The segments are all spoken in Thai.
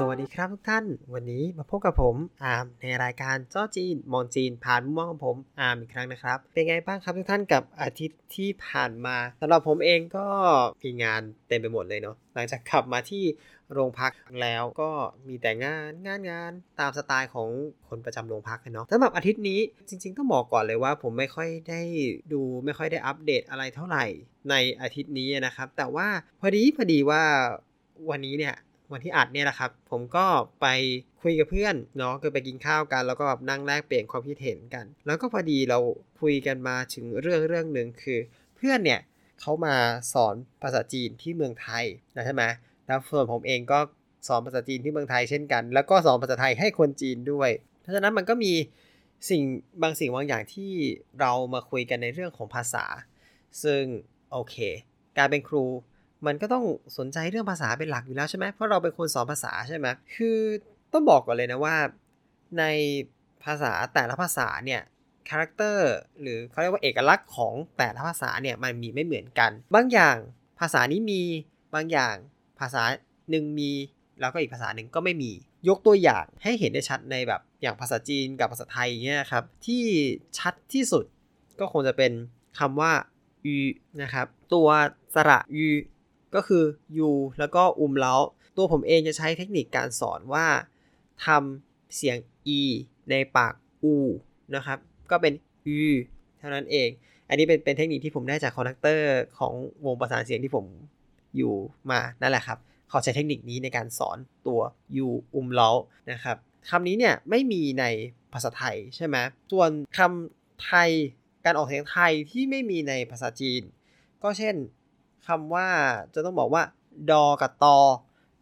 สวัสดีครับทุกท่าน วันนี้มาพบกับผมอาร์มในรายการจ้อจีนมองจีน ผ่านมุมมองของผมอาร์มอีกครั้งนะครับ เป็นไงบ้างครับทุกท่านกับอาทิตย์ที่ผ่านมาสำหรับผมเองก็มีงานเต็มไปหมดเลยเนาะหลังจากขับมาที่โรงพักแล้วก็มีแต่งานงานงานตามสไตล์ของคนประจำโรงพักเนาะสำหรับอาทิตย์นี้จริง ๆ ต้องบอกก่อนเลยว่าผมไม่ค่อยได้ดูไม่ค่อยได้อัปเดตอะไรเท่าไหร่ในอาทิตย์นี้นะครับ แต่ว่าพอดีพอดีว่าวันนี้เนี่ย วันที่อัดเนี่ยแหละครับ ผมก็ไปคุยกับเพื่อนเนาะคือไปกินข้าวกัน แล้วก็แบบนั่งแลกเปลี่ยนความคิดเห็นกัน แล้วก็พอดีเราคุยกันมาถึงเรื่องเรื่องหนึ่งคือ เพื่อนเนี่ยเขามาสอนภาษาจีนที่เมืองไทยนะใช่ไหมแล้วส่วนผมเองก็สอนภาษาจีนที่เมืองไทยเช่นกัน แล้วก็สอนภาษาไทยให้คนจีนด้วย เพราะฉะนั้นมันก็มีสิ่งบางสิ่งบางอย่างที่เรามาคุยกันในเรื่องของภาษา ซึ่งโอเค การเป็นครู มันก็ต้องสนใจเรื่องภาษาเป็นหลักอยู่แล้วใช่ไหมเพราะเราเป็นคนสอนภาษาใช่ไหมคือต้องบอกก่อนเลยนะว่า ในภาษาแต่ละภาษาเนี่ย character หรือเขาเรียกว่าเอกลักษณ์ของแต่ละภาษาเนี่ยมันมีไม่เหมือนกัน บางอย่างภาษานี้มีบางอย่างภาษาหนึ่งมี แล้วก็อีกภาษาหนึ่งก็ไม่มี ยกตัวอย่างให้เห็นได้ชัดในแบบอย่างภาษาจีนกับภาษาไทยเนี่ยครับที่ชัดที่สุดก็คงจะเป็นคำว่าอูนะครับ ตัวสระอู ก็คือ u แล้วก็ umlaut ตัวผมเองจะใช้เทคนิคการสอนว่าทำเสียง e ในปาก u นะครับ ก็เป็น u เท่านั้นเอง อันนี้เป็นเป็นเทคนิคที่ผมได้จาก conductor ของวงประสานเสียงที่ผมอยู่มานั่นแหละครับเขาใช้เทคนิคนี้ในการสอนตัว u umlautนะครับคำนี้เนี่ยไม่มีในภาษาไทยใช่ไหมส่วนคำไทยการออกเสียงไทยที่ไม่มีในภาษาจีน ก็เช่น คำว่าจะต้องบอกว่า ดอกับตอ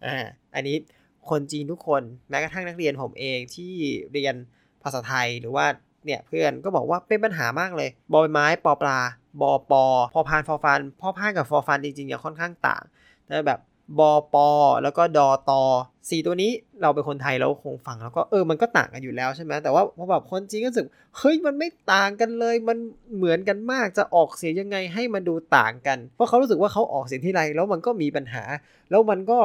อ่าอันนี้คนจีนทุกคนแม้กระทั่งนักเรียนผมเองที่เรียนภาษาไทยหรือว่าเนี่ยเพื่อนก็บอกว่าเป็นปัญหามากเลยบอใบไม้ปอปลาบอปอพอพานฟอฟันพอพานกับฟอฟันจริงๆยังค่อนข้างต่างแต่แบบ บอปอแล้วก็ดอตอสี่ตัวนี้เราเป็นคนไทยเราคงฟังแล้วก็เออมันก็ต่างกันอยู่แล้วใช่ไหมแต่ว่าพอแบบคนจีนก็รู้สึกเฮ้ยมันไม่ต่างกันเลย มันเหมือนกันมากจะออกเสียงยังไงให้มันดูต่างกัน เพราะเขารู้สึกว่าเขาออกเสียงที่ไรแล้วมันก็มีปัญหา แล้วมันก็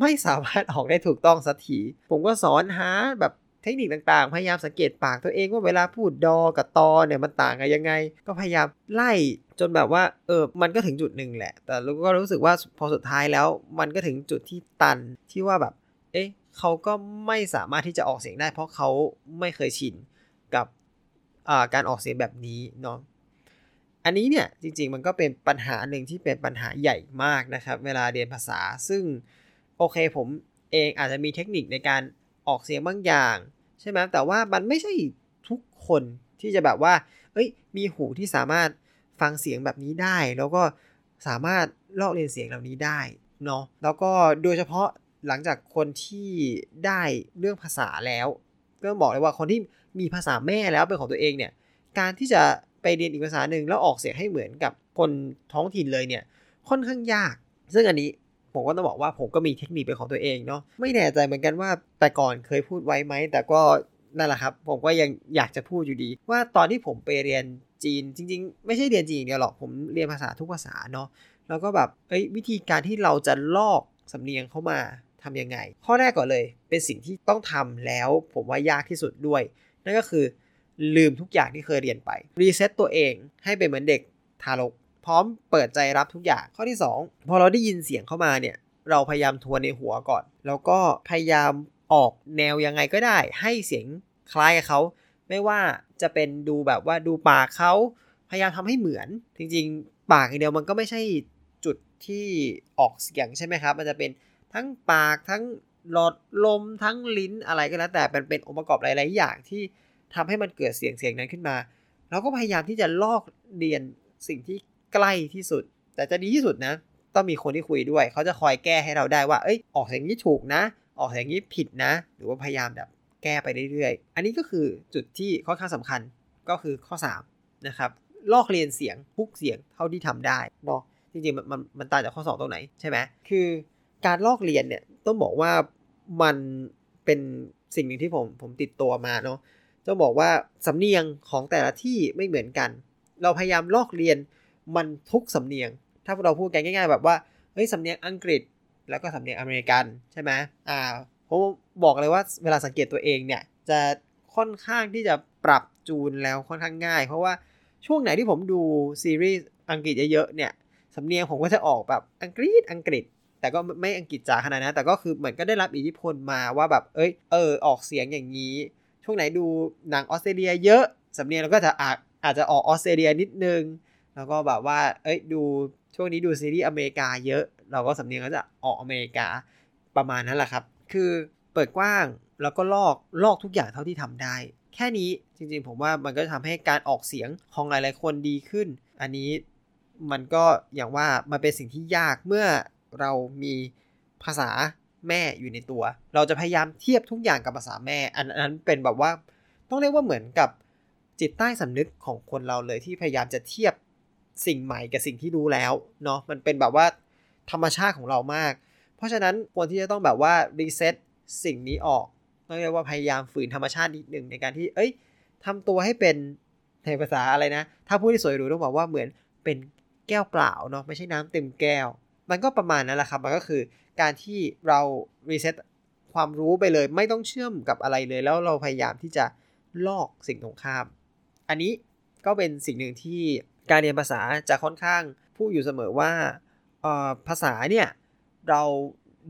ไม่สามารถออกได้ถูกต้องสักทีผมก็สอนหาแบบ เทคนิคต่างๆ พยายามสังเกตปากตัวเองว่าเวลาพูดดอกับตอเนี่ยมันต่างกันยังไง ก็พยายามไล่จนแบบว่าเออมันก็ถึงจุดหนึ่งแหละ แต่เราก็รู้สึกว่าพอสุดท้ายแล้วมันก็ถึงจุดที่ตันที่ว่าแบบ เอ๊ะเขาก็ไม่สามารถที่จะออกเสียงได้ เพราะเขาไม่เคยชินกับการออกเสียงแบบนี้เนาะอันนี้เนี่ยจริงๆมันก็เป็นปัญหาหนึ่งที่เป็นปัญหาใหญ่มากนะครับ เวลาเรียนภาษาซึ่งโอเคผมเองอาจจะมีเทคนิคในการออกเสียงบางอย่าง ใช่ไหมแต่ว่ามันไม่ใช่ทุกคนที่จะแบบว่า เอ้ย มีหูที่สามารถฟังเสียงแบบนี้ได้ แล้วก็สามารถลอกเรียนเสียงเหล่านี้ได้เนาะ แล้วก็โดยเฉพาะหลังจากคนที่ได้เรื่องภาษาแล้วก็บอกเลยว่าคนที่มีภาษาแม่แล้วเป็นของตัวเองเนี่ย การที่จะไปเรียนอีกภาษาหนึ่งแล้วออกเสียงให้เหมือนกับคนท้องถิ่นเลยเนี่ย ค่อนข้างยาก ซึ่งอันนี้ ผมก็ต้องบอกว่าผมก็มีเทคนิคเป็นของตัวเองเนาะไม่แน่ใจเหมือนกันว่าแต่ก่อนเคยพูดไว้ไหม แต่ก็นั่นแหละครับ ผมก็ยังอยากจะพูดอยู่ดี ว่าตอนที่ผมไปเรียนจีนจริง ๆ ไม่ใช่เรียนจีนเดียวหรอกผมเรียนภาษาทุกภาษาเนาะแล้วก็แบบเอ้ยวิธีการที่เราจะลอกสำเนียงเข้ามาทำยังไง ข้อแรกก่อนเลยเป็นสิ่งที่ต้องทำแล้วผมว่ายากที่สุดด้วย นั่นก็คือลืมทุกอย่างที่เคยเรียนไป reset ตัวเองให้เป็นเหมือนเด็กทารก พร้อมเปิดใจรับทุกอย่างข้อที่ 2 พอเราได้ยินเสียงเข้ามาเนี่ยเราพยายามทวนในหัวก่อน แล้วก็พยายามออกแนวยังไงก็ได้ ให้เสียงคล้ายกับเขาไม่ว่าจะเป็นดูแบบว่าดูปากเขาพยายามทำให้เหมือน จริงๆ ปากอย่างเดียวมันก็ไม่ใช่จุดที่ออกเสียงใช่ไหมครับ มันจะเป็นทั้งปากทั้งหลอดลมทั้งลิ้นอะไรก็แล้วแต่เป็นเป็นองค์ประกอบหลายๆอย่างที่ทำให้มันเกิดเสียงเสียงนั้นขึ้นมา เราก็พยายามที่จะลอกเรียนสิ่งที่ ใกล้ที่สุด แต่จะดีที่สุดนะ ต้องมีคนที่คุยด้วย เขาจะคอยแก้ให้เราได้ว่า เอ้ย ออกเสียงนี้ถูกนะ ออกเสียงนี้ผิดนะ หรือว่าพยายามแบบแก้ไปเรื่อยๆ อันนี้ก็คือจุดที่ค่อนข้างสำคัญก็คือข้อ 3 นะครับ ลอกเรียนเสียงทุกเสียงเท่าที่ทำได้เนาะ จริงๆ มันมันมันต่างจากข้อ 2 ตรงไหนใช่ไหม คือการลอกเรียนเนี่ยต้องบอกว่ามันเป็นสิ่งหนึ่งที่ผมผมติดตัวมาเนาะต้องบอกว่าสำเนียงของแต่ละที่ไม่เหมือนกัน เราพยายามลอกเรียน มันทุกสำเนียง ถ้าเราพูดกันง่าย ๆ แบบว่าเฮ้ยสำเนียงอังกฤษแล้วก็สำเนียงอเมริกันใช่ไหมอ่าผมบอกเลยว่าเวลาสังเกตตัวเองเนี่ยจะค่อนข้างที่จะปรับจูนแล้วค่อนข้างง่าย เพราะว่าช่วงไหนที่ผมดูซีรีส์อังกฤษเยอะๆเนี่ยสำเนียงผมก็จะออกแบบอังกฤษอังกฤษ แต่ก็ไม่อังกฤษจ๋าขนาดนั้นแต่ก็คือเหมือนก็ได้รับอิทธิพลมาว่าแบบเอ้ยเออออกเสียงอย่างนี้ ช่วงไหนดูหนังออสเตรเลียเยอะสำเนียงเราก็จะอาจอาจจะออกออสเตรเลียนิดนึง แล้วก็แบบว่า เอ้ยดูช่วงนี้ดูซีรีส์อเมริกาเยอะ เราก็สำเนียงก็จะออกอเมริกาประมาณนั้นแหละครับ คือเปิดกว้างแล้วก็ลอกลอกทุกอย่างเท่าที่ทำได้ แค่นี้จริงๆ ผมว่ามันก็ทำให้การออกเสียงของหลายๆคนดีขึ้น อันนี้มันก็อย่างว่ามันเป็นสิ่งที่ยากเมื่อเรามีภาษาแม่อยู่ในตัว เราจะพยายามเทียบทุกอย่างกับภาษาแม่ อันนั้นเป็นแบบว่าต้องเรียกว่าเหมือนกับจิตใต้สำนึกของคนเราเลยที่พยายามจะเทียบ สิ่งใหม่กับสิ่งที่รู้แล้วเนาะมันเป็นแบบว่าธรรมชาติของเรามาก เพราะฉะนั้นควรที่จะต้องแบบว่า reset สิ่งนี้ออกต้องเรียกว่าพยายามฝืนธรรมชาตินิดหนึ่งในการที่ เอ้ยทำตัวให้เป็นในภาษาอะไรนะ ถ้าพูดที่สวยหรูต้องบอกว่าเหมือนเป็นแก้วเปล่าเนาะไม่ใช่น้ำเต็มแก้ว มันก็ประมาณนั้นแหละครับ มันก็คือการที่เรารีเซ็ตความรู้ไปเลย ไม่ต้องเชื่อมกับอะไรเลย แล้วเราพยายามที่จะลอกสิ่งตรงข้าม อันนี้ก็เป็นสิ่งหนึ่งที่ การเรียนภาษาจะค่อนข้างพูดอยู่เสมอว่าภาษาเนี่ยเรา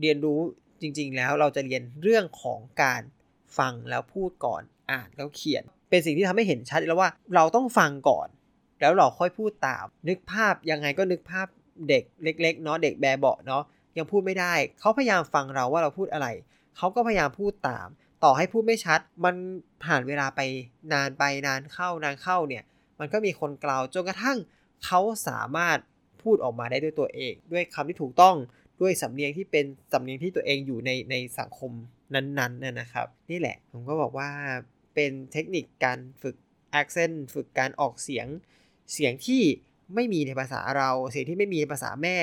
เรียนรู้จริง ๆ แล้วเราจะเรียนเรื่องของการฟังแล้วพูดก่อนอ่านแล้วเขียน เป็นสิ่งที่ทำให้เห็นชัดแล้วว่าเราต้องฟังก่อน แล้วเราค่อยพูดตาม นึกภาพยังไงก็นึกภาพเด็กเล็กๆเนาะเด็กแบเบาะเนาะยังพูดไม่ได้เขาพยายามฟังเราว่าเราพูดอะไรเขาก็พยายามพูดตาม ต่อให้พูดไม่ชัด มันผ่านเวลาไปนานไปนานเข้านานเข้าเนี่ย มันก็มีคนกล่าวจนกระทั่งเขาสามารถพูดออกมาได้ด้วยตัวเอง ด้วยคำที่ถูกต้องด้วยสำเนียงที่เป็นสำเนียงที่ตัวเองอยู่ในในสังคมนั้นๆนนะครับ นี่แหละผมก็บอกว่าเป็นเทคนิคการฝึก accent ฝึกการออกเสียงเสียงที่ไม่มีในภาษาเราเสียงที่ไม่มีในภาษาแม่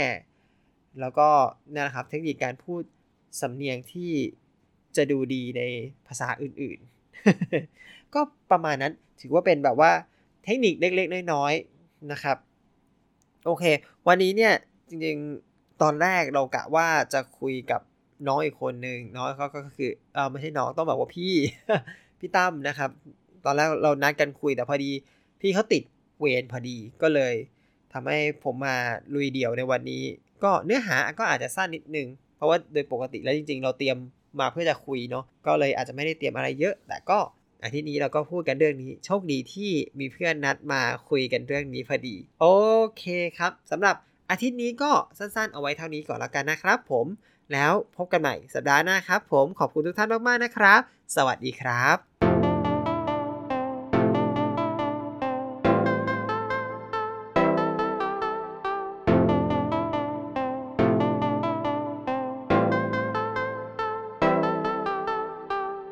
แล้วก็นะครับเทคนิคการพูดสำเนียงที่จะดูดีในภาษาอื่นๆ ก็ประมาณนั้นถือว่าเป็นแบบว่า เทคนิคเล็กๆ น้อยๆนะครับ โอเค วันนี้เนี่ยจริงๆตอนแรกเรากะว่าจะคุยกับน้องอีกคนหนึ่งน้องเขาก็คือเออไม่ใช่น้องต้องแบบว่าพี่พี่ตั้มนะครับ ตอนแรกเรานัดกันคุยแต่พอดี พี่เขาติดเวรพอดีก็เลยทำให้ผมมาลุยเดี่ยวในวันนี้ ก็เนื้อหาก็อาจจะสั้นนิดนึง เพราะว่าโดยปกติแล้วจริงๆ เราเตรียมมาเพื่อจะคุยเนาะก็เลยอาจจะไม่ได้เตรียมอะไรเยอะ แต่ก็ อาทิตย์นี้เราก็พูดกันเรื่องนี้ โชคดีที่มีเพื่อนนัดมาคุยกันเรื่องนี้พอดี โอเคครับสำหรับอาทิตย์นี้ก็สั้นๆ เอาไว้เท่านี้ก่อนแล้วกันนะครับผมแล้วพบกันใหม่สัปดาห์หน้าครับผมขอบคุณทุกท่านมากๆนะครับ สวัสดีครับ